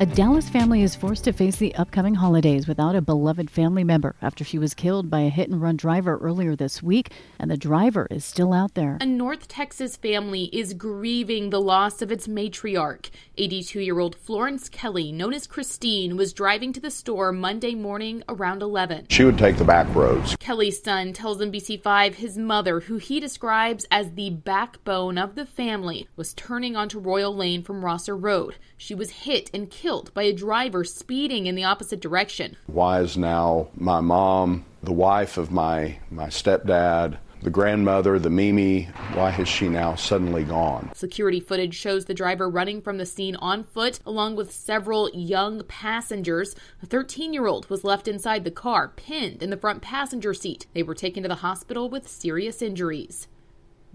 A Dallas family is forced to face the upcoming holidays without a beloved family member after she was killed by a hit and run driver earlier this week, and the driver is still out there. A North Texas family is grieving the loss of its matriarch. 82 year old Florence Kelly, known as Christine, was driving to the store Monday morning around 11. She would take the back roads. Kelly's son tells NBC5 his mother, who he describes as the backbone of the family, was turning onto Royal Lane from Rosser Road. She was hit and killed killed by a driver speeding in the opposite direction. Why is now my mom, the wife of my, my stepdad, the grandmother, the Mimi, why has she now suddenly gone? Security footage shows the driver running from the scene on foot along with several young passengers. A 13 year old was left inside the car, pinned in the front passenger seat. They were taken to the hospital with serious injuries.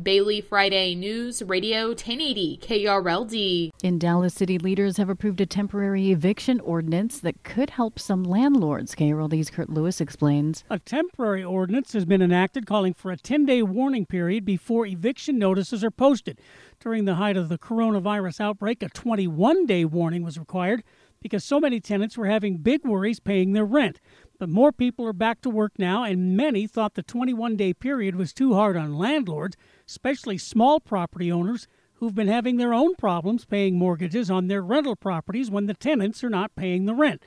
Bailey Friday News Radio 1080 KRLD. In Dallas, city leaders have approved a temporary eviction ordinance that could help some landlords. KRLD's Kurt Lewis explains. A temporary ordinance has been enacted calling for a 10 day warning period before eviction notices are posted. During the height of the coronavirus outbreak, a 21 day warning was required because so many tenants were having big worries paying their rent. But more people are back to work now, and many thought the 21 day period was too hard on landlords, especially small property owners who've been having their own problems paying mortgages on their rental properties when the tenants are not paying the rent.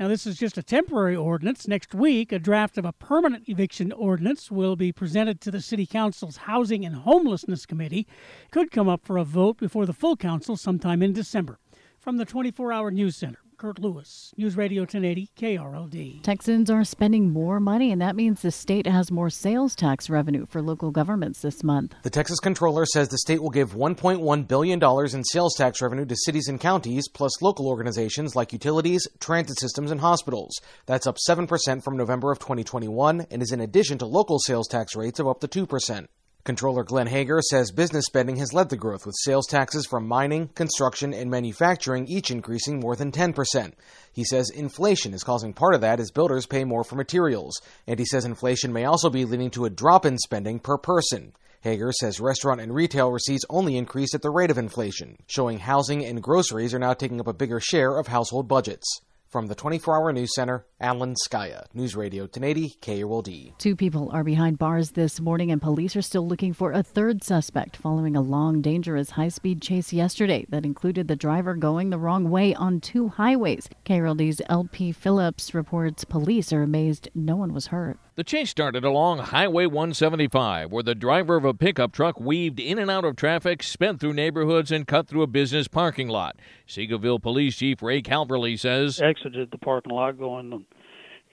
Now, this is just a temporary ordinance. Next week, a draft of a permanent eviction ordinance will be presented to the City Council's Housing and Homelessness Committee. Could come up for a vote before the full council sometime in December. From the 24 Hour News Center. Kurt Lewis, News Radio 1080 KRLD. Texans are spending more money, and that means the state has more sales tax revenue for local governments this month. The Texas controller says the state will give $1.1 billion in sales tax revenue to cities and counties, plus local organizations like utilities, transit systems, and hospitals. That's up 7% from November of 2021 and is in addition to local sales tax rates of up to 2%. Controller Glenn Hegar says business spending has led the growth, with sales taxes from mining, construction, and manufacturing each increasing more than 10%. He says inflation is causing part of that as builders pay more for materials, and he says inflation may also be leading to a drop in spending per person. Hegar says restaurant and retail receipts only increased at the rate of inflation, showing housing and groceries are now taking up a bigger share of household budgets. From the 24 Hour News Center, Alan Scaia, News Radio 1080 KRLD. Two people are behind bars this morning, and police are still looking for a third suspect following a long, dangerous high speed chase yesterday that included the driver going the wrong way on two highways. KRLD's LP Phillips reports police are amazed no one was hurt. The chase started along Highway 175, where the driver of a pickup truck weaved in and out of traffic, sped through neighborhoods, and cut through a business parking lot. Seagoville Police Chief Ray Calverley says exited the parking lot going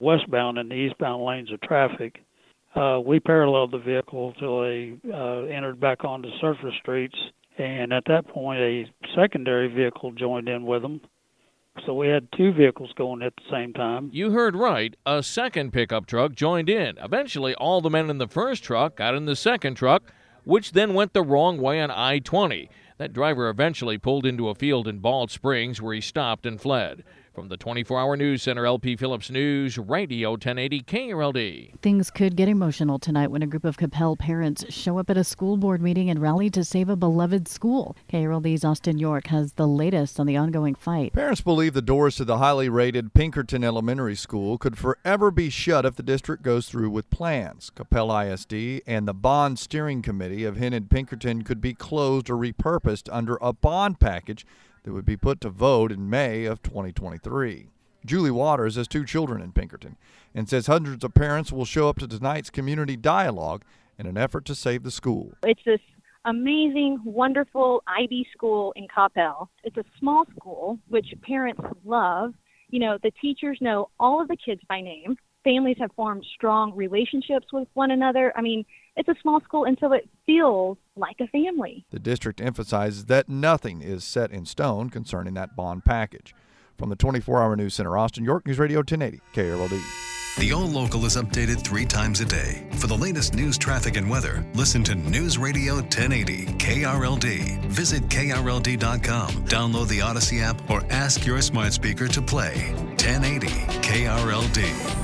westbound the eastbound lanes of traffic. Uh, we paralleled the vehicle until they uh, entered back onto surface streets, and at that point, a secondary vehicle joined in with them so we had two vehicles going at the same time. You heard right. A second pickup truck joined in. Eventually, all the men in the first truck got in the second truck, which then went the wrong way on I 20. That driver eventually pulled into a field in Balch Springs where he stopped and fled. From the 24 Hour News Center, LP Phillips News, Radio 1080 KRLD. Things could get emotional tonight when a group of Coppell parents show up at a school board meeting and rally to save a beloved school. KRLD's Austin York has the latest on the ongoing fight. Parents believe the doors to the highly rated Pinkerton Elementary School could forever be shut if the district goes through with plans. Coppell ISD and the Bond Steering Committee have hinted Pinkerton could be closed or repurposed under a bond package that would be put to vote in May of 2023. Julie Waters has two children in Pinkerton and says hundreds of parents will show up to tonight's community dialogue in an effort to save the school. It's this amazing, wonderful IB school in Coppell. It's a small school, which parents love. You know, the teachers know all of the kids by name. families have formed strong relationships with one another. I mean, it's a small school, and so it feels like a family. The district emphasizes that nothing is set in stone concerning that bond package. From the 24 Hour News Center, Austin, York News Radio 1080, KRLD. The All Local is updated three times a day. For the latest news, traffic, and weather, listen to News Radio 1080 KRLD. Visit KRLD.com, download the Odyssey app, or ask your smart speaker to play 1080 KRLD.